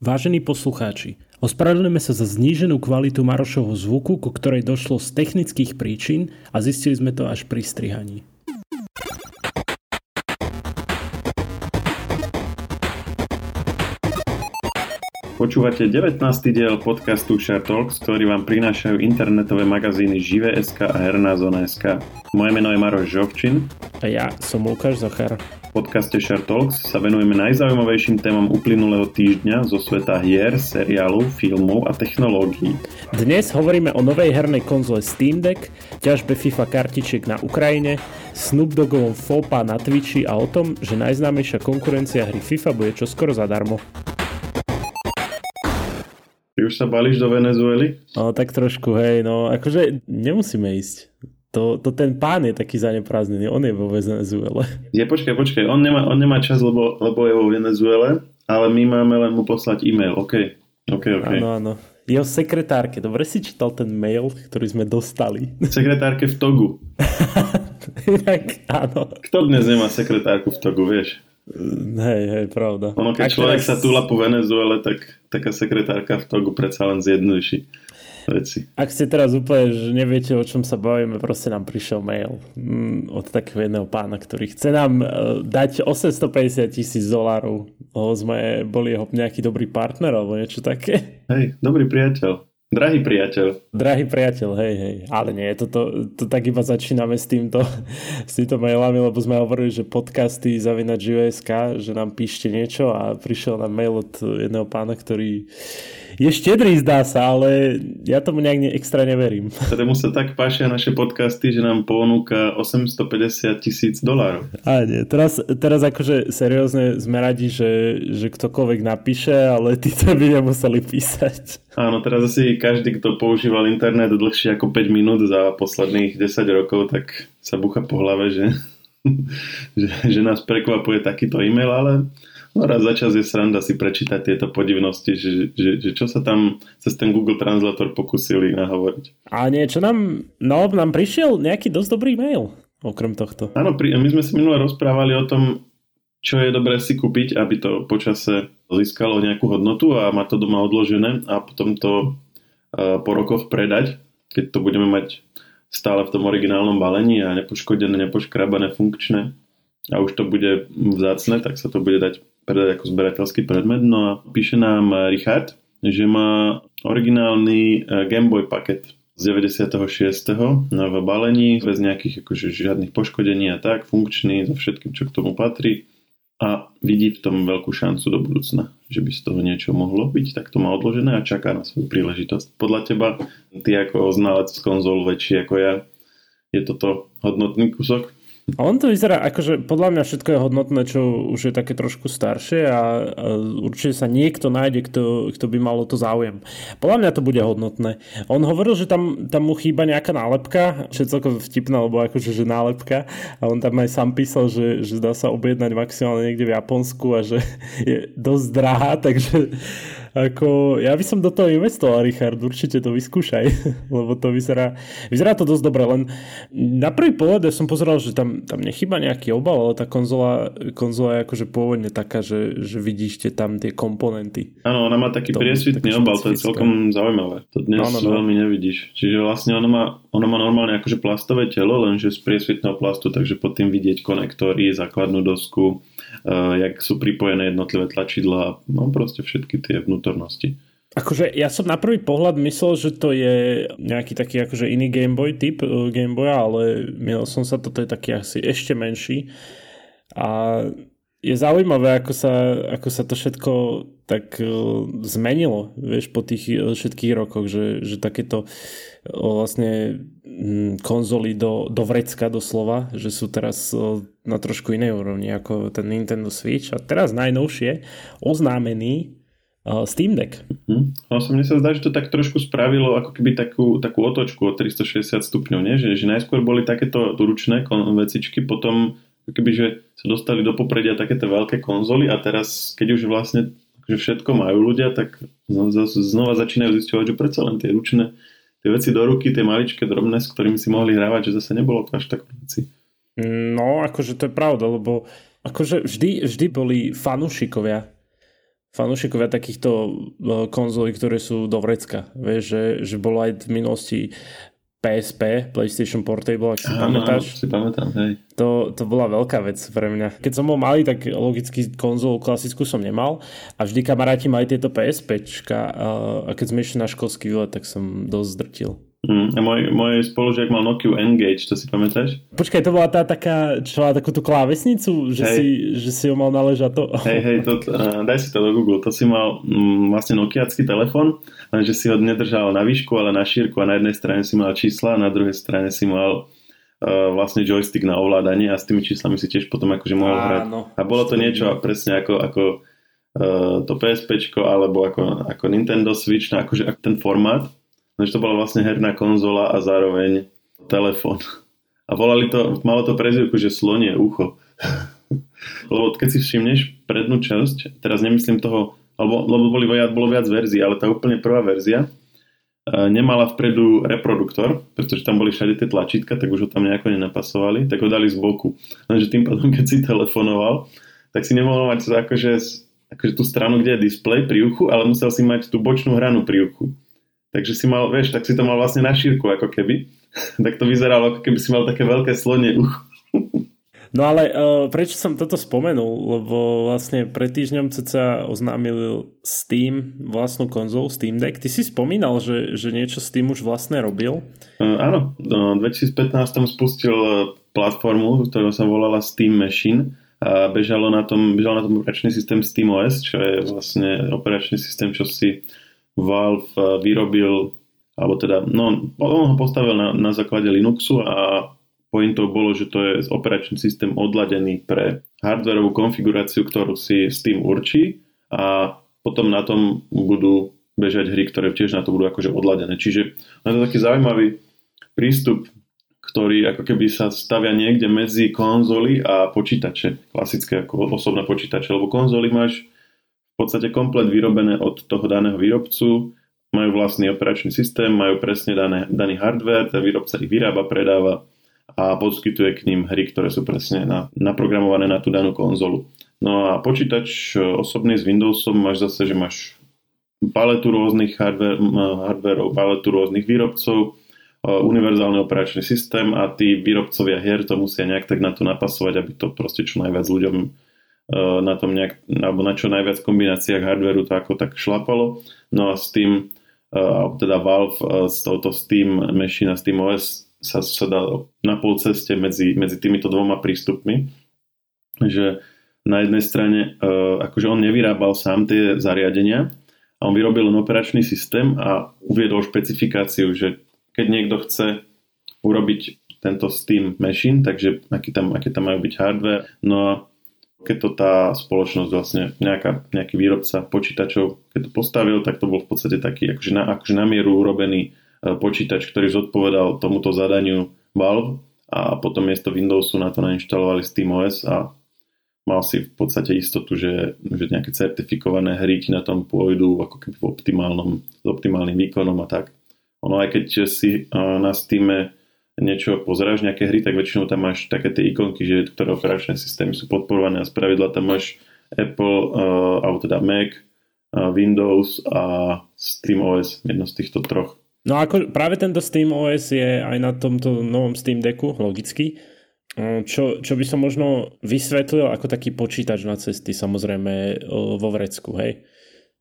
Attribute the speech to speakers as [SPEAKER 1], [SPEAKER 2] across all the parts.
[SPEAKER 1] Vážení poslucháči, ospravedlňujeme sa za zníženú kvalitu Marošovho zvuku, ku ktorej došlo z technických príčin a zistili sme to až pri strihaní.
[SPEAKER 2] Počúvate 19. diel podcastu Share Talks, ktorý vám prinášajú internetové magazíny Žive.sk a Herná zona.sk. Moje meno je Maroš Žovčin.
[SPEAKER 1] A ja som Lukáš Zochar
[SPEAKER 2] podcaste Share Talks sa venujeme najzaujímavejším témam uplynulého týždňa zo sveta hier, seriálu, filmov a technológií.
[SPEAKER 1] Dnes hovoríme o novej hernej konzole Steam Deck, ťažbe FIFA kartičiek na Ukrajine, Snoop Doggovom FOPA na Twitchi a o tom, že najznámejšia konkurencia hry FIFA bude čoskoro zadarmo.
[SPEAKER 2] Ty už sa balíš do Venezuely?
[SPEAKER 1] No tak trošku, hej, no akože nemusíme ísť. To, to ten pán je taký zaneprázdnený, on je vo Venezuele.
[SPEAKER 2] Je, počkaj, počkaj, on nemá, on nemá čas, lebo, lebo je vo Venezuele, ale my máme len mu poslať e-mail, OK. OK, OK.
[SPEAKER 1] Áno, áno. Jeho sekretárke, dobre si čítal ten mail, ktorý sme dostali.
[SPEAKER 2] Sekretárke v Togu.
[SPEAKER 1] tak, áno.
[SPEAKER 2] Kto dnes nemá sekretárku v Togu, vieš?
[SPEAKER 1] Hej, hej, pravda.
[SPEAKER 2] Ono, keď Ak človek teraz... sa túla po Venezuele, tak taká sekretárka v Togu predsa len zjednúši veci.
[SPEAKER 1] Ak ste teraz úplne, že neviete, o čom sa bavíme, proste nám prišiel mail mm, od takého jedného pána, ktorý chce nám uh, dať 850 tisíc dolárov. Sme boli jeho nejaký dobrý partner alebo niečo také.
[SPEAKER 2] Hej, dobrý priateľ. Drahý priateľ.
[SPEAKER 1] Drahý priateľ, hej, hej. Ale nie, to, to, to tak iba začíname s týmto, s týmto mailami, lebo sme hovorili, že podcasty zavinač.sk, že nám píšte niečo a prišiel nám mail od jedného pána, ktorý je štedrý, zdá sa, ale ja tomu nejak extra neverím.
[SPEAKER 2] Ktorému sa tak pášia naše podcasty, že nám ponúka 850 tisíc dolárov.
[SPEAKER 1] A nie, teraz, teraz akože seriózne sme radi, že, že ktokoľvek napíše, ale títo by nemuseli písať.
[SPEAKER 2] Áno, teraz asi každý, kto používal internet dlhšie ako 5 minút za posledných 10 rokov, tak sa bucha po hlave, že, že, že nás prekvapuje takýto e-mail, ale No raz za čas je sranda si prečítať tieto podivnosti, že, že, že čo sa tam cez ten Google Translator pokusili nahovoriť.
[SPEAKER 1] A niečo nám, no nám prišiel nejaký dosť dobrý mail okrem tohto.
[SPEAKER 2] Áno, my sme si minule rozprávali o tom, čo je dobré si kúpiť, aby to počase získalo nejakú hodnotu a má to doma odložené a potom to po rokoch predať, keď to budeme mať stále v tom originálnom balení a nepoškodené, nepoškrabané, funkčné a už to bude vzácne, tak sa to bude dať predať ako zberateľský predmet. No a píše nám Richard, že má originálny e, Game Boy paket z 96. No, v balení, bez nejakých akože, žiadnych poškodení a tak, funkčný so všetkým, čo k tomu patrí a vidí v tom veľkú šancu do budúcna, že by z toho niečo mohlo byť, tak to má odložené a čaká na svoju príležitosť. Podľa teba, ty ako znalec z konzol väčší ako ja, je toto hodnotný kúsok?
[SPEAKER 1] On to vyzerá, akože podľa mňa všetko je hodnotné, čo už je také trošku staršie a, a určite sa niekto nájde, kto, kto by malo to záujem. Podľa mňa to bude hodnotné. On hovoril, že tam, tam mu chýba nejaká nálepka, čo je celkom vtipná, lebo akože že nálepka a on tam aj sám písal, že, že dá sa objednať maximálne niekde v Japonsku a že je dosť drahá, takže ako, ja by som do toho investoval, Richard, určite to vyskúšaj, lebo to vyzerá, vyzerá to dosť dobre, len na prvý pohľad ja som pozeral, že tam, tam nechyba nejaký obal, ale tá konzola, konzola je akože pôvodne taká, že, že vidíte tam tie komponenty.
[SPEAKER 2] Áno, ona má taký priesvitný obal, to je celkom zaujímavé. To dnes no, no, veľmi nevidíš. Čiže vlastne ona má, ona má normálne akože plastové telo, lenže z priesvitného plastu, takže pod tým vidieť konektory, základnú dosku, jak sú pripojené jednotlivé tlačidla, no proste všetky tie vnútornosti.
[SPEAKER 1] Akože ja som na prvý pohľad myslel, že to je nejaký taký akože iný Game Boy typ uh, Game Boya, ale milil som sa, toto je taký asi ešte menší. A je zaujímavé, ako sa, ako sa to všetko tak uh, zmenilo, vieš, po tých uh, všetkých rokoch, že, že takéto uh, vlastne um, konzoly do, do vrecka doslova, že sú teraz na trošku inej úrovni ako ten Nintendo Switch a teraz najnovšie oznámený uh, Steam Deck.
[SPEAKER 2] Mm. No, mne sa zdá, že to tak trošku spravilo ako keby takú, takú otočku o 360 stupňov, nie? Že, že najskôr boli takéto ručné vecičky, potom keby, že sa dostali do popredia takéto veľké konzoly a teraz, keď už vlastne že všetko majú ľudia, tak znova začínajú zisťovať, že predsa len tie ručné tie veci do ruky, tie maličké drobné, s ktorými si mohli hrávať, že zase nebolo to až tak veci.
[SPEAKER 1] No, akože to je pravda, lebo akože vždy, vždy boli fanúšikovia fanúšikovia takýchto e, konzolí, ktoré sú do vrecka. Vieš, že, že bolo aj v minulosti PSP, PlayStation Portable, ak si Áno, pamätáš.
[SPEAKER 2] si pamätám, hej.
[SPEAKER 1] To, to bola veľká vec pre mňa. Keď som bol malý, tak logicky konzolu klasickú som nemal a vždy kamaráti mali tieto PSPčka a keď sme išli na školský výlet, tak som dosť zdrtil.
[SPEAKER 2] Mm, a môj, môj spolužiak mal Nokia Engage, to si pamätáš?
[SPEAKER 1] Počkaj, to bola tá taká, čo mala takú tú klávesnicu, že, hey. si, že si ho mal naležať to.
[SPEAKER 2] Hej, hej, to, uh, daj si to do Google. To si mal um, vlastne Nokiacký telefon, lenže si ho nedržal na výšku, ale na šírku a na jednej strane si mal čísla a na druhej strane si mal uh, vlastne joystick na ovládanie a s tými číslami si tiež potom akože mohol Áno, hrať. A bolo to niečo presne ako, ako uh, to PSP alebo ako, ako Nintendo Switch, no akože ten formát Takže to bola vlastne herná konzola a zároveň telefón. A volali to, malo to prezivku, že slonie ucho. lebo keď si všimneš prednú časť, teraz nemyslím toho, lebo, lebo boli, bolo viac verzií, ale tá úplne prvá verzia e, nemala vpredu reproduktor, pretože tam boli všade tie tlačítka, tak už ho tam nejako nenapasovali, tak ho dali z boku. Lenže tým pádom, keď si telefonoval, tak si nemohol mať akože, akože tú stranu, kde je displej pri uchu, ale musel si mať tú bočnú hranu pri uchu. Takže si mal, vieš, tak si to mal vlastne na šírku ako keby. tak to vyzeralo, ako keby si mal také veľké slonie.
[SPEAKER 1] No ale uh, prečo som toto spomenul? Lebo vlastne pred týždňom sa oznámil Steam vlastnú konzolu Steam Deck. Ty si spomínal, že, že niečo s tým už vlastne robil?
[SPEAKER 2] Uh, áno, v 2015 spustil e, platformu, ktorá sa volala Steam Machine a bežalo na tom, bežal na tom operačný systém SteamOS, čo je vlastne operačný systém, čo si Valve eh, vyrobil, alebo teda, no, on ho postavil na, na základe Linuxu a pointou bolo, že to je operačný systém odladený pre hardwareovú konfiguráciu, ktorú si Steam určí a potom na tom budú bežať hry, ktoré tiež na to budú akože odladené. Čiže je to taký zaujímavý prístup, ktorý ako keby sa stavia niekde medzi konzoly a počítače, klasické ako osobné počítače, lebo konzoly máš podstate komplet vyrobené od toho daného výrobcu, majú vlastný operačný systém, majú presne dané, daný hardware, ten výrobca ich vyrába, predáva a poskytuje k ním hry, ktoré sú presne na, naprogramované na tú danú konzolu. No a počítač osobný s Windowsom máš zase, že máš paletu rôznych hardware, paletu rôznych výrobcov, univerzálny operačný systém a tí výrobcovia hier to musia nejak tak na to napasovať, aby to proste čo najviac ľuďom na tom nejak, alebo na čo najviac kombináciách hardwareu to ako tak šlapalo. No a s tým, eh, teda Valve eh, s touto Steam Machine a Steam OS sa, sa dá na pol ceste medzi, medzi týmito dvoma prístupmi, že na jednej strane akože on nevyrábal sám tie zariadenia a on vyrobil len operačný systém a uviedol špecifikáciu, že keď niekto chce urobiť tento Steam Machine, takže aký tam, aké tam majú byť hardware, no a keď to tá spoločnosť vlastne nejaká, nejaký výrobca počítačov, keď to postavil, tak to bol v podstate taký akože na, akože na mieru urobený e, počítač, ktorý zodpovedal tomuto zadaniu Valve a potom miesto Windowsu na to nainštalovali SteamOS a mal si v podstate istotu, že, že nejaké certifikované hry ti na tom pôjdu ako keby v optimálnom, s optimálnym výkonom a tak. Ono aj keď si e, na Steam niečo pozeráš, nejaké hry, tak väčšinou tam máš také tie ikonky, že ktoré operačné systémy sú podporované a spravidla tam máš Apple, uh, alebo teda Mac, uh, Windows a SteamOS, jedno z týchto troch.
[SPEAKER 1] No ako práve tento SteamOS je aj na tomto novom Steam Decku, logicky. Čo, čo by som možno vysvetlil ako taký počítač na cesty, samozrejme vo vrecku, hej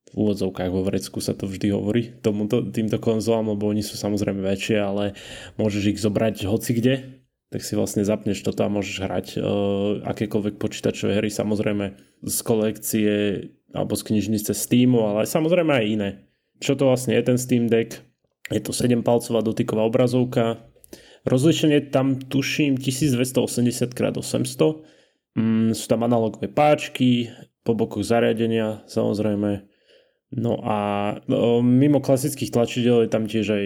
[SPEAKER 1] v úvodzovkách vo vrecku sa to vždy hovorí tomuto, týmto konzolám, lebo oni sú samozrejme väčšie, ale môžeš ich zobrať hoci kde, tak si vlastne zapneš toto a môžeš hrať uh, akékoľvek počítačové hry, samozrejme z kolekcie alebo z knižnice Steamu, ale samozrejme aj iné. Čo to vlastne je ten Steam Deck? Je to 7-palcová dotyková obrazovka. Rozlišenie tam tuším 1280x800. Mm, sú tam analogové páčky, po bokoch zariadenia samozrejme No a o, mimo klasických tlačidel je tam tiež aj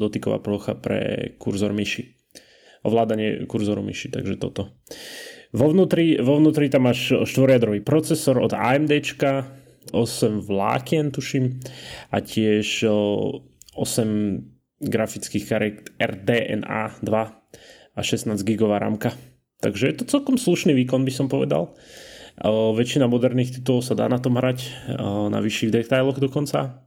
[SPEAKER 1] dotyková plocha pre kurzor myši. Ovládanie kurzoru myši, takže toto. Vo vnútri, vo vnútri tam máš štvoriadrový procesor od AMD, 8 vlákien tuším a tiež 8 grafických kariet RDNA 2 a 16 GB ramka. Takže je to celkom slušný výkon by som povedal. Väčšina moderných titulov sa dá na tom hrať, na vyšších detailoch dokonca.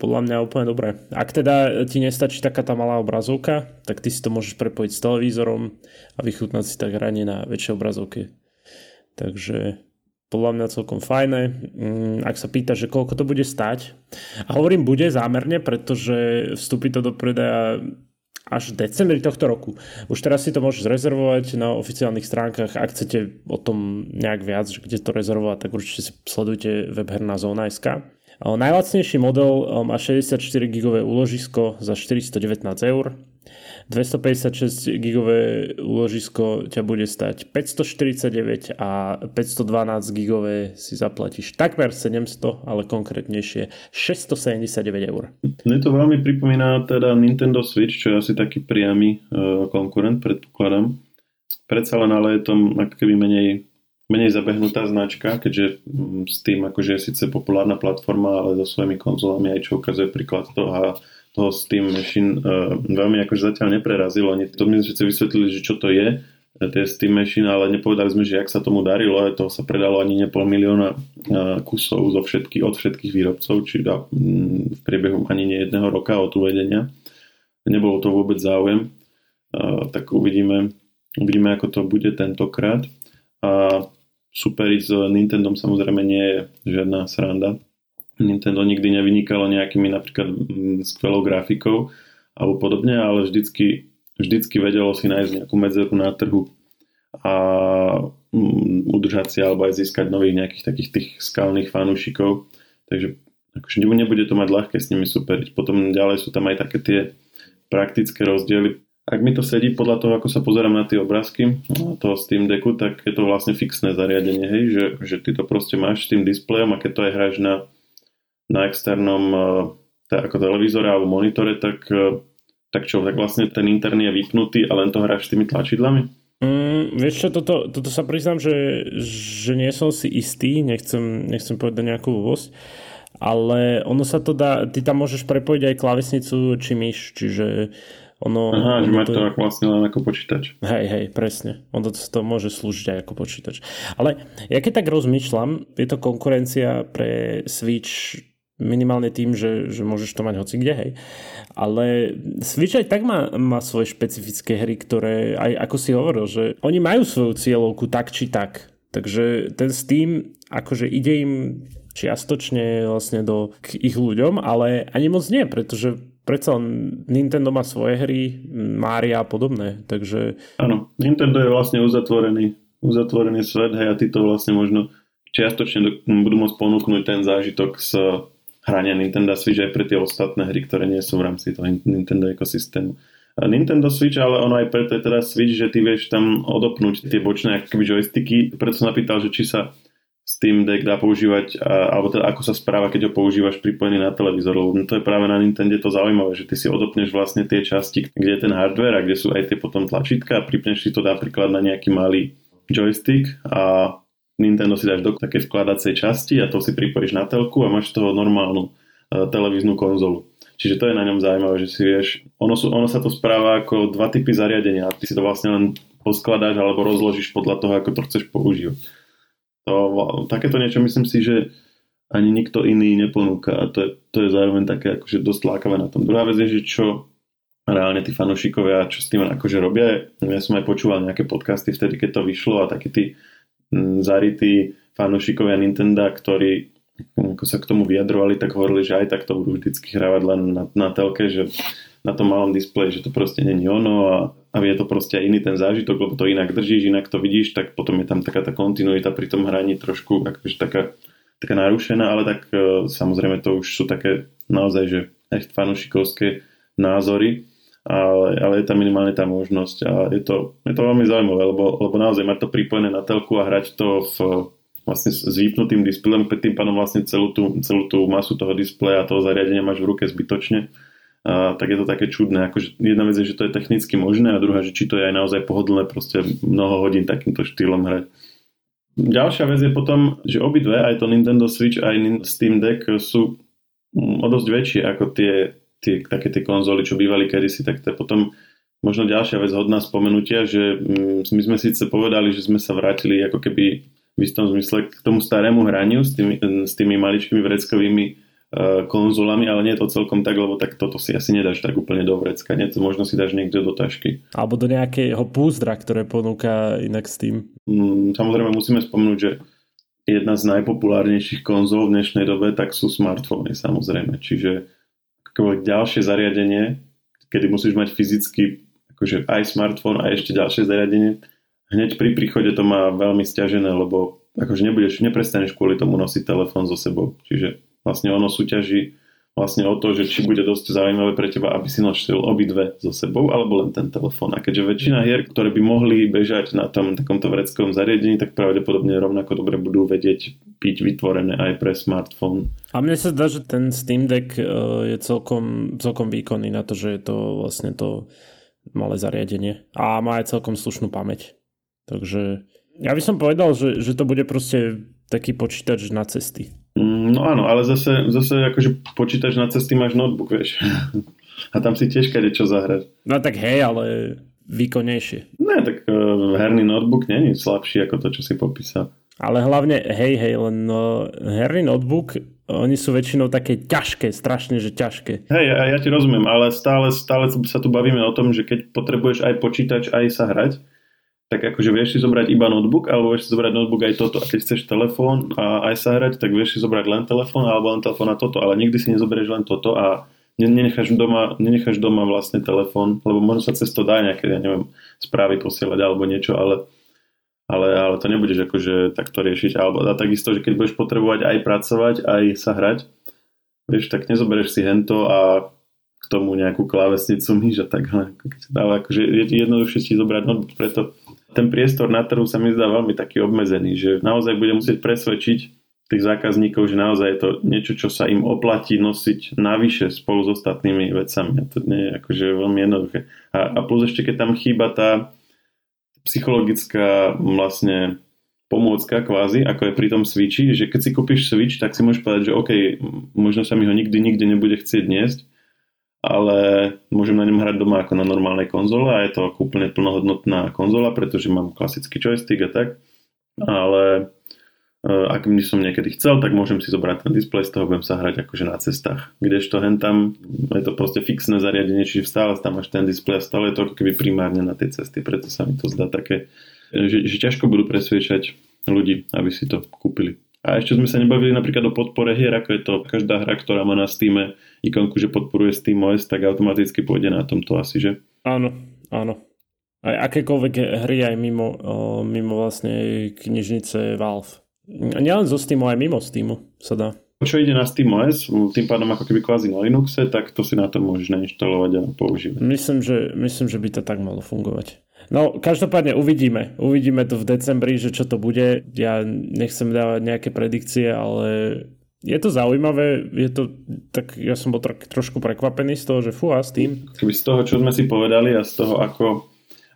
[SPEAKER 1] Podľa mňa úplne dobré. Ak teda ti nestačí taká tá malá obrazovka, tak ty si to môžeš prepojiť s televízorom a vychutnať si tak hranie na väčšej obrazovke. Takže podľa mňa celkom fajné. Mm, ak sa pýta, že koľko to bude stať. A hovorím bude zámerne, pretože vstúpi to do predaja až v decembri tohto roku. Už teraz si to môžeš rezervovať na oficiálnych stránkach. Ak chcete o tom nejak viac, že kde to rezervovať, tak určite si sledujte webherná zóna.sk. Najlacnejší model má 64 GB úložisko za 419 eur. 256 GB úložisko ťa bude stať 549 a 512 GB si zaplatíš takmer 700, ale konkrétnejšie 679 eur.
[SPEAKER 2] Mne to veľmi pripomína teda Nintendo Switch, čo je asi taký priamy uh, konkurent, predpokladám. Predsa len ale je to ako keby menej menej zabehnutá značka, keďže mm, s tým akože je síce populárna platforma, ale so svojimi konzolami aj čo ukazuje príklad toho, toho Steam Machine uh, veľmi akože zatiaľ neprerazilo. Oni to my sme vysvetlili, že čo to je, e, tie Steam Machine, ale nepovedali sme, že jak sa tomu darilo, toho sa predalo ani nepol milióna uh, kusov zo všetky, od všetkých výrobcov, či mm, v priebehu ani nie jedného roka od uvedenia. Nebolo to vôbec záujem, tak uvidíme, uvidíme, ako to bude tentokrát. A superiť s Nintendom samozrejme nie je žiadna sranda. Nintendo nikdy nevynikalo nejakými napríklad mm, skvelou grafikou alebo podobne, ale vždycky, vždycky vedelo si nájsť nejakú medzeru na trhu a mm, udržať si alebo aj získať nových nejakých takých tých skalných fanúšikov. Takže akože nebude to mať ľahké s nimi superiť. Potom ďalej sú tam aj také tie praktické rozdiely ak mi to sedí podľa toho, ako sa pozerám na tie obrázky toho Steam Decku, tak je to vlastne fixné zariadenie, hej, že, že ty to proste máš s tým displejom a keď to aj hráš na, na externom tak ako televízore alebo monitore, tak, e, tak čo, tak vlastne ten interný je vypnutý a len to hráš s tými tlačidlami?
[SPEAKER 1] Mm, vieš čo, toto, toto sa priznám, že, že nie som si istý, nechcem, nechcem povedať nejakú vôzť, ale ono sa to dá, ty tam môžeš prepojiť aj klavesnicu či myš, čiže ono,
[SPEAKER 2] Aha, ono že má to, to vlastne len ako počítač.
[SPEAKER 1] Hej, hej, presne. Ono to, to môže slúžiť aj ako počítač. Ale ja keď tak rozmýšľam, je to konkurencia pre Switch minimálne tým, že, že môžeš to mať hoci kde, hej. Ale Switch aj tak má, má svoje špecifické hry, ktoré, aj ako si hovoril, že oni majú svoju cieľovku tak či tak. Takže ten Steam, akože ide im čiastočne vlastne do, k ich ľuďom, ale ani moc nie, pretože predsa Nintendo má svoje hry, Mária a podobné, takže...
[SPEAKER 2] Áno, Nintendo je vlastne uzatvorený, uzatvorený svet, hej, a ty to vlastne možno čiastočne budú môcť ponúknuť ten zážitok z hrania Nintendo Switch aj pre tie ostatné hry, ktoré nie sú v rámci toho Nintendo ekosystému. Nintendo Switch, ale ono aj preto je teda Switch, že ty vieš tam odopnúť tie bočné akoby joysticky, preto som napýtal, že či sa Steam Deck dá používať, alebo teda ako sa správa, keď ho používaš pripojený na televízor, lebo to je práve na Nintendo to zaujímavé, že ty si odopneš vlastne tie časti, kde je ten hardware a kde sú aj tie potom tlačítka a pripneš si to napríklad na nejaký malý joystick a Nintendo si dáš do takej vkladacej časti a to si pripojíš na telku a máš toho normálnu uh, televíznu konzolu. Čiže to je na ňom zaujímavé, že si vieš, ono, sú, ono sa to správa ako dva typy zariadenia a ty si to vlastne len poskladáš alebo rozložíš podľa toho, ako to chceš používať. To, takéto niečo myslím si, že ani nikto iný neponúka a to je, to je zároveň také akože dosť lákavé na tom. Druhá vec je, že čo reálne tí fanúšikovia, čo s tým akože robia. Ja som aj počúval nejaké podcasty vtedy, keď to vyšlo a takí tí zarytí fanúšikovia Nintendo, ktorí ako sa k tomu vyjadrovali, tak hovorili, že aj tak to budú vždycky hrávať len na, na telke, že na tom malom displeji, že to proste není ono a, a je to proste aj iný ten zážitok, lebo to inak držíš, inak to vidíš, tak potom je tam taká tá kontinuita pri tom hraní trošku akože taká, taká narušená, ale tak e, samozrejme to už sú také naozaj, že echt fanušikovské názory, ale, ale je tam minimálne tá možnosť a je to, je to veľmi zaujímavé, lebo, lebo naozaj mať to pripojené na telku a hrať to v vlastne s vypnutým displejom, tým pádom vlastne celú tú, celú tú masu toho displeja a toho zariadenia máš v ruke zbytočne a, tak je to také čudné. Akože jedna vec je, že to je technicky možné a druhá, že či to je aj naozaj pohodlné proste mnoho hodín takýmto štýlom hrať. Ďalšia vec je potom, že obidve, aj to Nintendo Switch, aj Steam Deck sú mm, o dosť väčšie ako tie, tie, také tie konzoly, čo bývali kedysi, tak to je potom možno ďalšia vec hodná spomenutia, že mm, my sme síce povedali, že sme sa vrátili ako keby v istom zmysle k tomu starému hraniu s tými, s tými maličkými vreckovými uh, konzolami, ale nie je to celkom tak, lebo tak toto si asi nedáš tak úplne do vrecka, nie? To možno si dáš niekde do tašky.
[SPEAKER 1] Alebo do nejakého púzdra, ktoré ponúka inak Steam.
[SPEAKER 2] Mm, samozrejme musíme spomenúť, že jedna z najpopulárnejších konzol v dnešnej dobe tak sú smartfóny samozrejme, čiže ďalšie zariadenie, kedy musíš mať fyzicky akože aj smartfón a ešte ďalšie zariadenie, hneď pri príchode to má veľmi stiažené, lebo akože nebudeš, neprestaneš kvôli tomu nosiť telefón so sebou. Čiže vlastne ono súťaží vlastne o to, že či bude dosť zaujímavé pre teba, aby si nosil obidve so sebou, alebo len ten telefón. A keďže väčšina hier, ktoré by mohli bežať na tom takomto vreckovom zariadení, tak pravdepodobne rovnako dobre budú vedieť byť vytvorené aj pre smartfón.
[SPEAKER 1] A mne sa zdá, že ten Steam Deck e, je celkom, celkom výkonný na to, že je to vlastne to malé zariadenie. A má aj celkom slušnú pamäť. Takže ja by som povedal, že, že to bude proste taký počítač na cesty.
[SPEAKER 2] Mm, no áno, ale zase, zase akože počítač na cesty máš notebook, vieš. A tam si tiež kade čo zahrať.
[SPEAKER 1] No tak hej, ale výkonnejšie.
[SPEAKER 2] Ne, tak uh, herný notebook není slabší ako to, čo si popísal.
[SPEAKER 1] Ale hlavne, hej, hej, len no, herný notebook, oni sú väčšinou také ťažké, strašne, že ťažké.
[SPEAKER 2] Hej, ja, ja ti rozumiem, ale stále, stále sa tu bavíme o tom, že keď potrebuješ aj počítač, aj sa hrať, tak akože vieš si zobrať iba notebook, alebo vieš si zobrať notebook aj toto. A keď chceš telefón a aj sa hrať, tak vieš si zobrať len telefón, alebo len telefón a toto. Ale nikdy si nezoberieš len toto a nenecháš doma, nenecháš doma vlastne telefón, lebo možno sa cez to dá nejaké, ja neviem, správy posielať alebo niečo, ale, ale, ale to nebudeš akože takto riešiť. Alebo a takisto, že keď budeš potrebovať aj pracovať, aj sa hrať, vieš, tak nezoberieš si hento a k tomu nejakú klávesnicu myš a tak. Ale akože je jednoduchšie si zobrať notebook, preto ten priestor na trhu sa mi zdá veľmi taký obmedzený, že naozaj bude musieť presvedčiť tých zákazníkov, že naozaj je to niečo, čo sa im oplatí nosiť navyše spolu s ostatnými vecami. A to nie je akože veľmi jednoduché. A, a plus ešte, keď tam chýba tá psychologická vlastne pomôcka kvázi, ako je pri tom switchi, že keď si kúpiš switch, tak si môžeš povedať, že OK, možno sa mi ho nikdy, nikde nebude chcieť niesť, ale môžem na ňom hrať doma ako na normálnej konzole a je to úplne plnohodnotná konzola, pretože mám klasický joystick a tak, ale e, ak by som niekedy chcel, tak môžem si zobrať ten displej, z toho budem sa hrať akože na cestách. Kdežto hen tam je to proste fixné zariadenie, čiže stále tam máš ten displej a stále je to ako keby primárne na tej cesty, preto sa mi to zdá také, že, že ťažko budú presviečať ľudí, aby si to kúpili. A ešte sme sa nebavili napríklad o podpore hier, ako je to každá hra, ktorá má na Steam ikonku, že podporuje SteamOS, tak automaticky pôjde na tomto asi, že?
[SPEAKER 1] Áno, áno. Aj akékoľvek hry aj mimo, mimo vlastne knižnice Valve. Nielen zo Steamu, aj mimo Steamu sa dá.
[SPEAKER 2] Čo ide na SteamOS, tým pádom ako keby kvázi na Linuxe, tak to si na to môžeš nainštalovať a používať.
[SPEAKER 1] Myslím, že, myslím, že by to tak malo fungovať. No, každopádne uvidíme. Uvidíme to v decembri, že čo to bude. Ja nechcem dávať nejaké predikcie, ale je to zaujímavé. Je to, tak ja som bol tak trošku prekvapený z toho, že fú, a s tým.
[SPEAKER 2] Z toho, čo sme si povedali a z toho, ako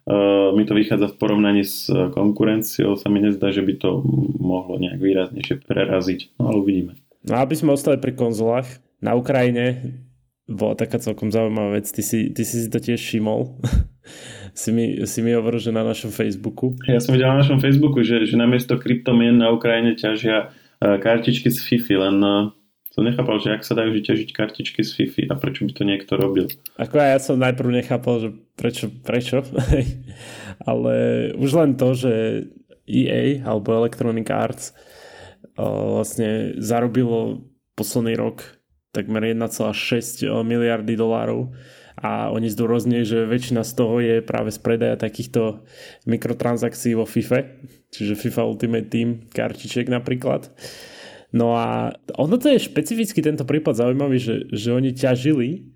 [SPEAKER 2] uh, mi to vychádza v porovnaní s konkurenciou, sa mi nezdá, že by to mohlo nejak výraznejšie preraziť. No ale uvidíme.
[SPEAKER 1] No aby sme ostali pri konzolách, na Ukrajine bola taká celkom zaujímavá vec. Ty si, ty si si to tiež všimol. si mi, si mi hovoril, že na našom Facebooku.
[SPEAKER 2] Ja som videl na našom Facebooku, že, že namiesto kryptomien na Ukrajine ťažia uh, kartičky z FIFI, len uh, som nechápal, že ak sa dajú ťažiť kartičky z FIFI a prečo by to niekto robil.
[SPEAKER 1] Ako ja som najprv nechápal, že prečo, prečo, ale už len to, že EA alebo Electronic Arts uh, vlastne zarobilo posledný rok takmer 1,6 miliardy dolárov a oni zdôrazňujú, že väčšina z toho je práve z predaja takýchto mikrotransakcií vo FIFA, čiže FIFA Ultimate Team kartičiek napríklad. No a ono to je špecificky tento prípad zaujímavý, že, že oni ťažili,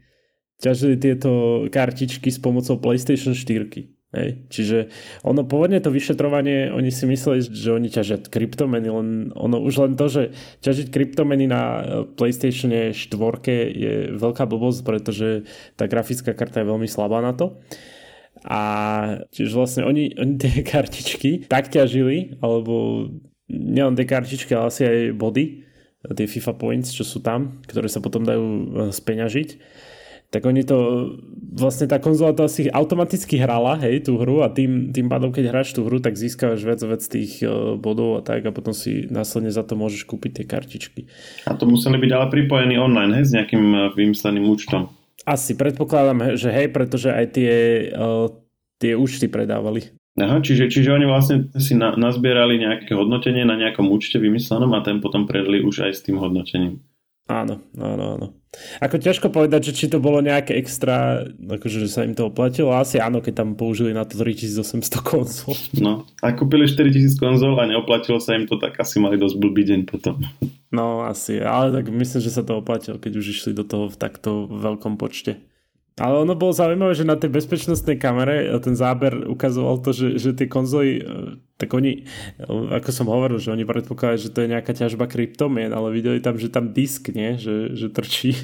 [SPEAKER 1] ťažili tieto kartičky s pomocou PlayStation 4. Hej. Čiže ono pôvodne to vyšetrovanie, oni si mysleli, že oni ťažia kryptomeny, len ono už len to, že ťažiť kryptomeny na e, PlayStation 4 je veľká blbosť, pretože tá grafická karta je veľmi slabá na to. A čiže vlastne oni, oni tie kartičky tak ťažili, alebo nielen tie kartičky, ale asi aj body, tie FIFA points, čo sú tam, ktoré sa potom dajú e, speňažiť tak oni to, vlastne tá konzola to asi automaticky hrala, hej, tú hru a tým, tým pádom, keď hráš tú hru, tak získavaš viac vec tých uh, bodov a tak a potom si následne za to môžeš kúpiť tie kartičky.
[SPEAKER 2] A to museli byť ale pripojení online, hej, s nejakým uh, vymysleným účtom.
[SPEAKER 1] Asi, predpokladám, že hej, pretože aj tie, uh, tie účty predávali.
[SPEAKER 2] Aha, čiže, čiže oni vlastne si na, nazbierali nejaké hodnotenie na nejakom účte vymyslenom a ten potom predli už aj s tým hodnotením.
[SPEAKER 1] Áno, áno, áno. Ako ťažko povedať, že či to bolo nejaké extra, akože že sa im to oplatilo. Asi áno, keď tam použili na to 3800 konzol.
[SPEAKER 2] No, a kúpili 4000 konzol a neoplatilo sa im to, tak asi mali dosť blbý deň potom.
[SPEAKER 1] No, asi, ale tak myslím, že sa to oplatilo, keď už išli do toho v takto veľkom počte. Ale ono bolo zaujímavé, že na tej bezpečnostnej kamere ten záber ukazoval to, že, že tie konzoly, e, tak oni, e, ako som hovoril, že oni predpokladajú, že to je nejaká ťažba kryptomien, ale videli tam, že tam disk, nie? Že, že trčí.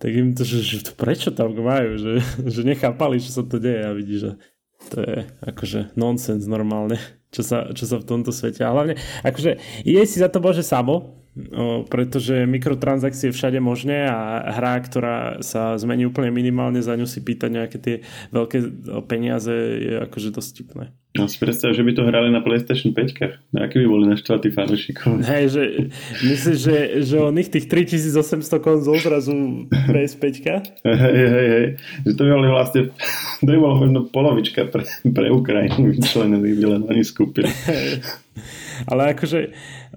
[SPEAKER 1] Tak im to, že, že to prečo tam majú, že, že nechápali, čo sa to deje a vidí, že to je akože nonsens normálne, čo sa, čo sa v tomto svete. A hlavne, akože ide si za to Bože samo, O, pretože mikrotransakcie všade možné a hra, ktorá sa zmení úplne minimálne, za ňu si pýta nejaké tie veľké peniaze, je akože dosť tipné.
[SPEAKER 2] No si predstav, že by to hrali na PlayStation 5 Aký by boli naštvatí fanúšikov?
[SPEAKER 1] Hej, že myslíš, že, že o nich tých 3800 konzol zrazu PS5
[SPEAKER 2] Hej, hej, hej. Že to by boli vlastne, to by bolo možno polovička pre, pre Ukrajinu vyčlenený, by len oni skúpili.
[SPEAKER 1] Ale akože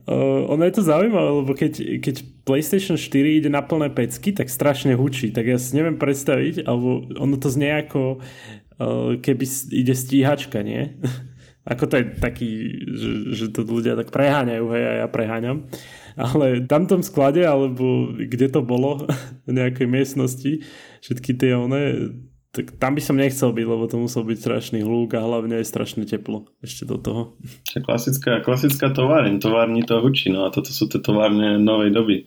[SPEAKER 1] Uh, ono je to zaujímavé, lebo keď, keď PlayStation 4 ide na plné pecky, tak strašne hučí. Tak ja si neviem predstaviť, alebo ono to znie ako uh, keby ide stíhačka, nie? ako to je taký, že, že to ľudia tak preháňajú, hej, a ja preháňam. Ale tam tom sklade, alebo kde to bolo, v nejakej miestnosti, všetky tie one, tak tam by som nechcel byť, lebo to musel byť strašný hlúk a hlavne aj strašne teplo ešte do toho.
[SPEAKER 2] Klasická, klasická továrň, továrni to hučí, no a toto sú tie továrne novej doby,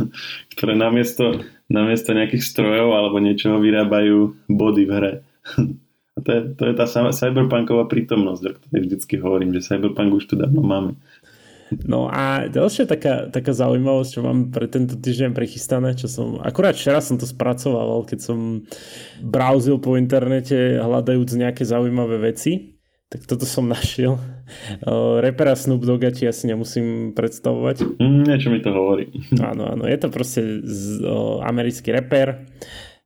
[SPEAKER 2] ktoré namiesto, namiesto nejakých strojov alebo niečoho vyrábajú body v hre. A to je, to je tá cyberpunková prítomnosť, o ktorej vždycky hovorím, že cyberpunk už tu dávno máme.
[SPEAKER 1] No a ďalšia taká, taká zaujímavosť, čo mám pre tento týždeň prechystané, čo som, akurát včera som to spracovával, keď som browsil po internete hľadajúc nejaké zaujímavé veci, tak toto som našiel. Uh, repera Snoop Dogga ti asi nemusím predstavovať.
[SPEAKER 2] Mm, niečo mi to hovorí.
[SPEAKER 1] Áno, áno, je to proste z, uh, americký reper.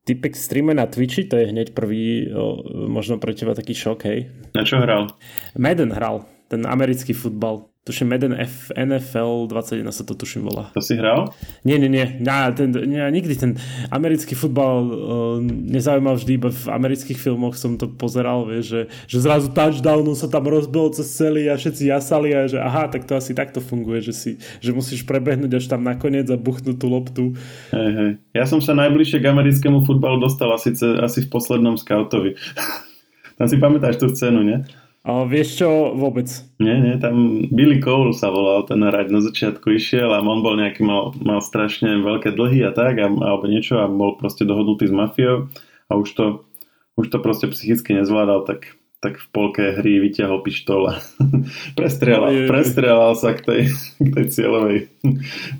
[SPEAKER 1] Typek streame na Twitchi, to je hneď prvý, uh, možno pre teba taký šok, hej.
[SPEAKER 2] Na čo hral?
[SPEAKER 1] Madden hral, ten americký futbal. Tuším, Madden F, NFL 21 sa to tuším volá.
[SPEAKER 2] To si hral?
[SPEAKER 1] Nie, nie, nie. Ja, ten, nie nikdy ten americký futbal uh, nezaujímal vždy, iba v amerických filmoch som to pozeral, vieš, že, že zrazu touchdown sa tam rozbil cez celý a všetci jasali a že aha, tak to asi takto funguje, že, si, že musíš prebehnúť až tam nakoniec a buchnúť tú loptu.
[SPEAKER 2] Hej, hej. Ja som sa najbližšie k americkému futbalu dostal asi, asi v poslednom scoutovi. tam si pamätáš tú scénu, nie?
[SPEAKER 1] A vieš čo, vôbec.
[SPEAKER 2] Nie, nie, tam Billy Cole sa volal, ten hrať na začiatku išiel a on bol nejaký, mal, mal strašne veľké dlhy a tak, a, alebo niečo a bol proste dohodnutý s mafiou a už to, už to proste psychicky nezvládal, tak, tak v polke hry vyťahol pištol a prestrelal, prestrelal sa k tej, k tej cieľovej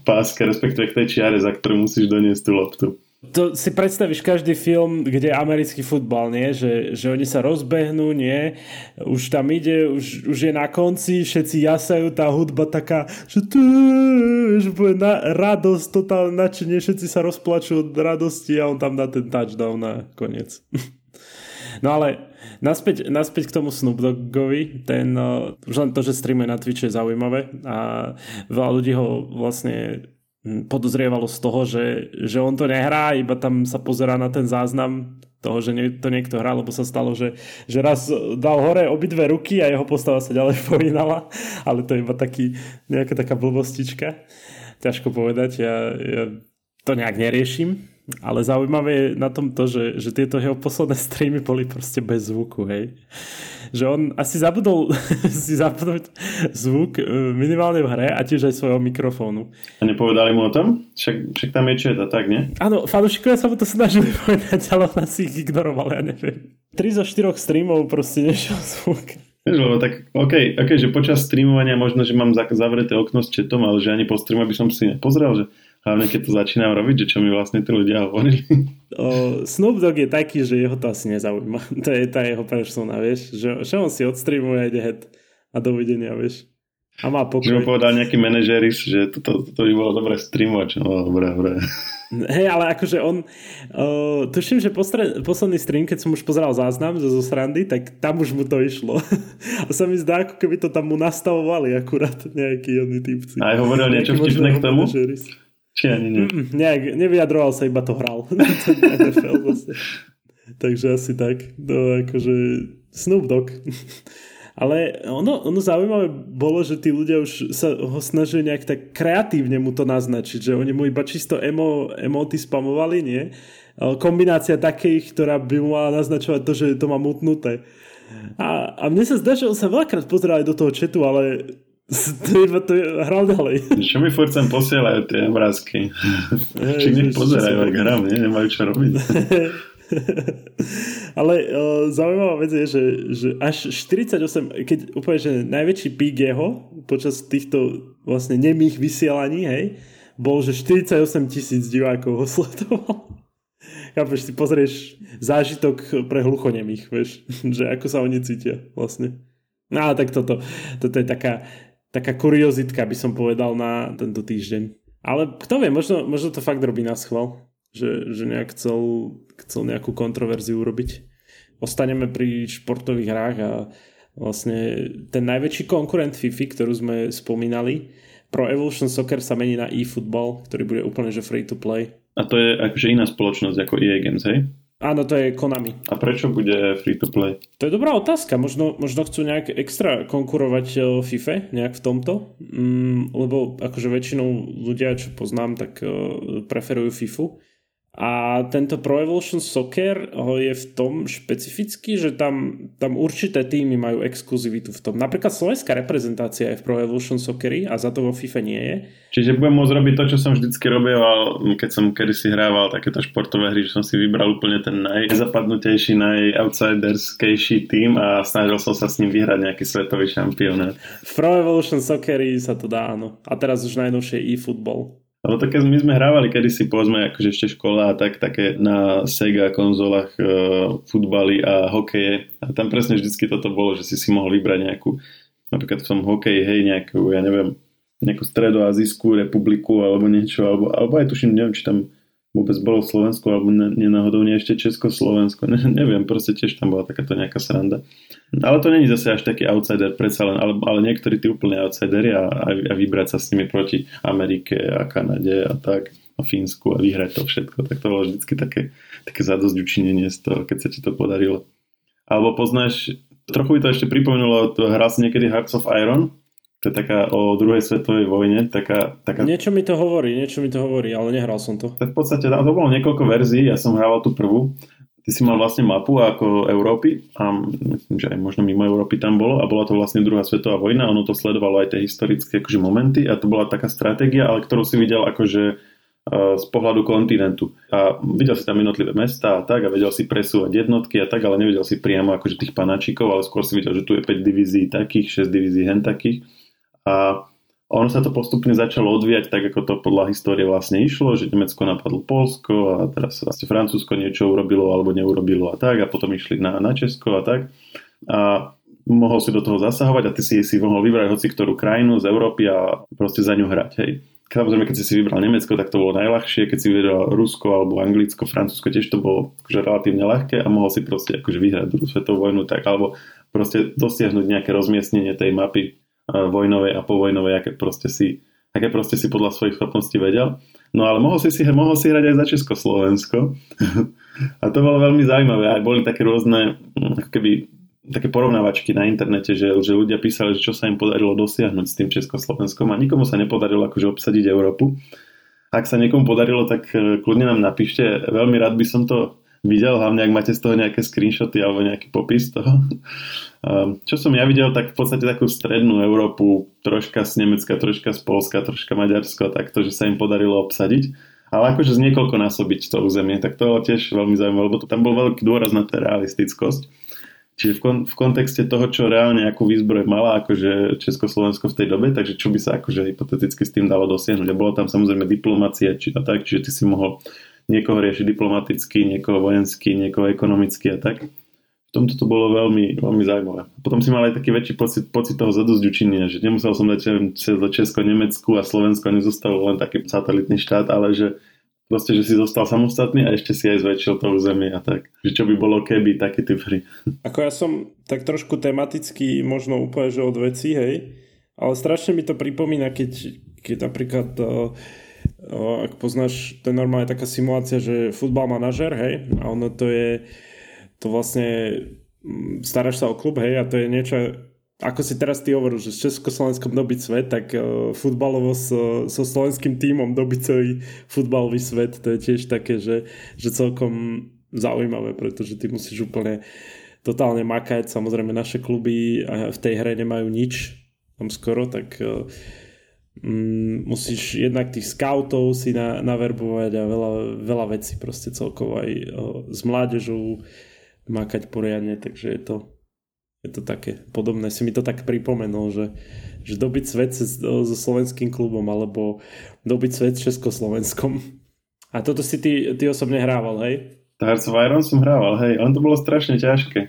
[SPEAKER 2] páske, respektíve k tej čiare, za ktorú musíš doniesť tú loptu
[SPEAKER 1] to si predstavíš každý film, kde je americký futbal, nie? Že, že oni sa rozbehnú, nie? Už tam ide, už, už je na konci, všetci jasajú, tá hudba taká, že, tu, že bude na, radosť, totálne nadšenie, všetci sa rozplačú od radosti a on tam dá ten touchdown na koniec. No ale naspäť, naspäť k tomu Snoop Doggovi, ten, uh, už len to, že streamuje na Twitche je zaujímavé a veľa ľudí ho vlastne podozrievalo z toho, že, že on to nehrá, iba tam sa pozerá na ten záznam toho, že to niekto hrá, lebo sa stalo, že, že raz dal hore obidve ruky a jeho postava sa ďalej povínala, ale to je iba taký, nejaká taká blbostička. Ťažko povedať, ja, ja to nejak neriešim, ale zaujímavé je na tom to, že, že tieto jeho posledné streamy boli proste bez zvuku, hej. Že on asi zabudol si zapnúť zvuk e, minimálne v hre a tiež aj svojho mikrofónu.
[SPEAKER 2] A nepovedali mu o tom? Však, však tam je čet a tak, nie?
[SPEAKER 1] Áno, fanúšikovia sa mu to snažili povedať, ale on asi ich ignoroval, ja neviem. 3 zo 4 streamov proste nešiel zvuk.
[SPEAKER 2] Lebo tak, OK, okay, že počas streamovania možno, že mám zavreté okno s chatom, ale že ani po streame by som si nepozrel, že Hlavne keď to začínam robiť, že čo mi vlastne tí ľudia hovorili.
[SPEAKER 1] O, Snoop Dogg je taký, že jeho to asi nezaujíma. To je tá jeho persona, vieš. Že, že on si odstreamuje ide head a dovidenia, vieš. A má pokoj.
[SPEAKER 2] Že mu povedal nejaký manažeris, že toto to, to by bolo dobre streamovať. No, dobre, dobre.
[SPEAKER 1] Hej, ale akože on, uh, tuším, že postre, posledný stream, keď som už pozeral záznam zo, srandy, tak tam už mu to išlo. a sa mi zdá, ako keby to tam mu nastavovali akurát nejakí oni typci.
[SPEAKER 2] A aj hovoril niečo vtipné k tomu? Či ani nie?
[SPEAKER 1] Mm, nejak, nevyjadroval sa, iba to hral. Takže asi tak. No, akože Snoop Dogg. Ale ono, ono zaujímavé bolo, že tí ľudia už sa ho snažili nejak tak kreatívne mu to naznačiť, že oni mu iba čisto emo, emoty spamovali, nie? Kombinácia takých, ktorá by mu mala naznačovať to, že to má mutnuté. A, a mne sa zdá, že on sa veľakrát pozeral aj do toho četu, ale to iba to hral ďalej.
[SPEAKER 2] Čo mi furt sem posielajú tie obrázky? Či nech pozerajú, ak hram, nie? Nemajú čo robiť.
[SPEAKER 1] Ale uh, zaujímavá vec je, že, že až 48, keď úplne, že najväčší pík jeho počas týchto vlastne nemých vysielaní, hej, bol, že 48 tisíc divákov ho sledoval. Chápeš, si pozrieš zážitok pre hluchonemých, vieš, že ako sa oni cítia vlastne. No tak toto, toto je taká, taká kuriozitka, by som povedal na tento týždeň. Ale kto vie, možno, možno to fakt robí na schval že, že nejak chcel, chcel nejakú kontroverziu urobiť. Ostaneme pri športových hrách a vlastne ten najväčší konkurent FIFA, ktorú sme spomínali, Pro Evolution Soccer sa mení na eFootball, ktorý bude úplne že free to play.
[SPEAKER 2] A to je akože iná spoločnosť ako EA Games, hej?
[SPEAKER 1] Áno, to je Konami.
[SPEAKER 2] A prečo bude free to play?
[SPEAKER 1] To je dobrá otázka. Možno, možno chcú nejak extra konkurovať e, FIFA nejak v tomto. Mm, lebo akože väčšinou ľudia, čo poznám, tak uh, preferujú FIFU. A tento Pro Evolution Soccer je v tom špecificky, že tam, tam určité týmy majú exkluzivitu v tom. Napríklad slovenská reprezentácia je v Pro Evolution Socceri a za to vo FIFA nie je.
[SPEAKER 2] Čiže budem môcť robiť to, čo som vždycky robil, keď som kedysi hrával takéto športové hry, že som si vybral úplne ten najzapadnutejší, najoutsiderskejší tým a snažil som sa s ním vyhrať nejaký svetový šampionát.
[SPEAKER 1] V Pro Evolution Socceri sa to dá, áno. A teraz už najnovšie e-football.
[SPEAKER 2] Ale také my sme hrávali kedysi, povedzme, akože ešte škola a tak, také na Sega konzolách e, futbaly a hokeje. A tam presne vždycky toto bolo, že si si mohol vybrať nejakú, napríklad v tom hokeji, hej, nejakú, ja neviem, nejakú stredoazijskú republiku alebo niečo, alebo, alebo aj tuším, neviem, či tam vôbec bolo Slovensko, alebo nenáhodou nie ešte Československo, ne, neviem, proste tiež tam bola takáto nejaká sranda. Ale to není zase až taký outsider, predsa len, ale, ale niektorí tí úplne outsideri a, a, a vybrať sa s nimi proti Amerike a Kanade a tak a Fínsku a vyhrať to všetko, tak to bolo vždycky také, také zadosť učinenie z toho, keď sa ti to podarilo. Alebo poznáš, trochu by to ešte pripomenulo, hral si niekedy Hearts of Iron, to je taká o druhej svetovej vojne. Taká, taká...
[SPEAKER 1] Niečo mi to hovorí, niečo mi to hovorí, ale nehral som to.
[SPEAKER 2] Tak v podstate to bolo niekoľko verzií, ja som hrával tú prvú. Ty si mal vlastne mapu ako Európy a myslím, že aj možno mimo Európy tam bolo a bola to vlastne druhá svetová vojna, ono to sledovalo aj tie historické akože momenty a to bola taká stratégia, ale ktorú si videl akože e, z pohľadu kontinentu. A videl si tam jednotlivé mesta a tak a vedel si presúvať jednotky a tak, ale nevedel si priamo akože tých panačikov, ale skôr si videl, že tu je 5 divízií takých, 6 divízií hen takých a ono sa to postupne začalo odvíjať tak, ako to podľa histórie vlastne išlo, že Nemecko napadlo Polsko a teraz vlastne Francúzsko niečo urobilo alebo neurobilo a tak a potom išli na, na Česko a tak. A mohol si do toho zasahovať a ty si si mohol vybrať hoci ktorú krajinu z Európy a proste za ňu hrať. Hej. Samozrejme, keď si si vybral Nemecko, tak to bolo najľahšie, keď si vybral Rusko alebo Anglicko, Francúzsko, tiež to bolo akože relatívne ľahké a mohol si proste akože vyhrať druhú svetovú vojnu tak, alebo proste dosiahnuť nejaké rozmiestnenie tej mapy vojnovej a povojnovej, aké proste si, aké proste si podľa svojich schopností vedel. No ale mohol si, si, mohol si hrať aj za Československo. a to bolo veľmi zaujímavé. Aj boli také rôzne, ako keby také porovnávačky na internete, že, že ľudia písali, že čo sa im podarilo dosiahnuť s tým Československom a nikomu sa nepodarilo akože obsadiť Európu. Ak sa niekomu podarilo, tak eh, kľudne nám napíšte. Veľmi rád by som to videl, hlavne ak máte z toho nejaké screenshoty alebo nejaký popis toho. Ehm, čo som ja videl, tak v podstate takú strednú Európu, troška z Nemecka, troška z Polska, troška Maďarsko, takto, že sa im podarilo obsadiť. Ale akože z niekoľko násobiť to územie, tak to tiež veľmi zaujímavé, lebo tam bol veľký dôraz na tá realistickosť. Čiže v, kon, v kontexte toho, čo reálne akú výzbroj mala akože Československo v tej dobe, takže čo by sa akože hypoteticky s tým dalo dosiahnuť. A bolo tam samozrejme diplomácia či a tak, čiže ty si mohol niekoho riešiť diplomaticky, niekoho vojensky, niekoho ekonomicky a tak. V tomto to bolo veľmi, veľmi zaujímavé. Potom si mal aj taký väčší pocit, pocit toho učinenia, že nemusel som dať cez Česko, Nemecku a Slovensko, nezostal len taký satelitný štát, ale že proste, že si zostal samostatný a ešte si aj zväčšil to územie a tak. Že čo by bolo keby, taký typ hry.
[SPEAKER 1] Ako ja som tak trošku tematicky možno úplne, že od veci, hej, ale strašne mi to pripomína, keď, keď napríklad uh, ak poznáš, to je normálne taká simulácia, že futbal manažer, hej, a ono to je, to vlastne mm, staráš sa o klub, hej, a to je niečo, ako si teraz ty hovoril, že s Československom dobiť svet, tak uh, futbalovo so, so slovenským tímom dobiť celý futbalový svet, to je tiež také, že, že celkom zaujímavé, pretože ty musíš úplne totálne makať, samozrejme naše kluby v tej hre nemajú nič, tam skoro, tak uh, mm, musíš jednak tých scoutov si na, naverbovať a veľa, veľa vecí proste celkovo aj o, s mládežou makať poriadne, takže je to, je to také podobné. Si mi to tak pripomenul, že, že dobiť svet so slovenským klubom alebo dobiť svet Československom. A toto si ty, ty osobne hrával, hej?
[SPEAKER 2] Hearts of Iron som hrával, hej, ale to bolo strašne ťažké.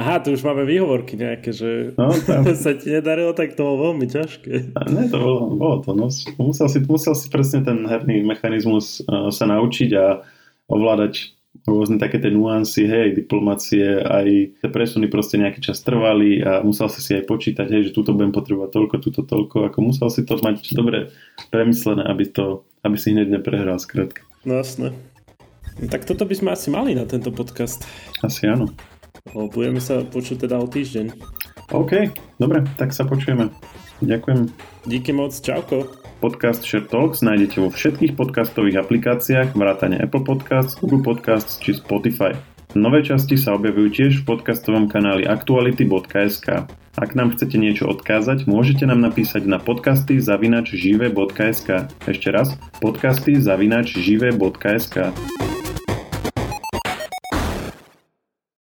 [SPEAKER 1] Aha, tu už máme výhovorky nejaké, že no, tam... sa ti nedarilo, tak to bolo veľmi ťažké.
[SPEAKER 2] A ne, to bolo, bolo to. No, musel, si, musel si presne ten herný mechanizmus uh, sa naučiť a ovládať rôzne také tie nuancy, hej, diplomácie, aj tie presuny proste nejaký čas trvali a musel si si aj počítať, hej, že túto budem potrebovať toľko, túto toľko, ako musel si to mať dobre premyslené, aby, to, aby si hneď neprehral skrátka.
[SPEAKER 1] No jasné. Tak toto by sme asi mali na tento podcast.
[SPEAKER 2] Asi áno.
[SPEAKER 1] Budeme sa počuť teda o týždeň.
[SPEAKER 2] OK, dobre, tak sa počujeme. Ďakujem.
[SPEAKER 1] Díky moc, čauko.
[SPEAKER 2] Podcast Share Talks nájdete vo všetkých podcastových aplikáciách vrátane Apple Podcasts, Google Podcasts či Spotify. Nové časti sa objavujú tiež v podcastovom kanáli aktuality.sk. Ak nám chcete niečo odkázať, môžete nám napísať na podcasty zavinač žive.sk. Ešte raz, podcasty zavinač žive.sk.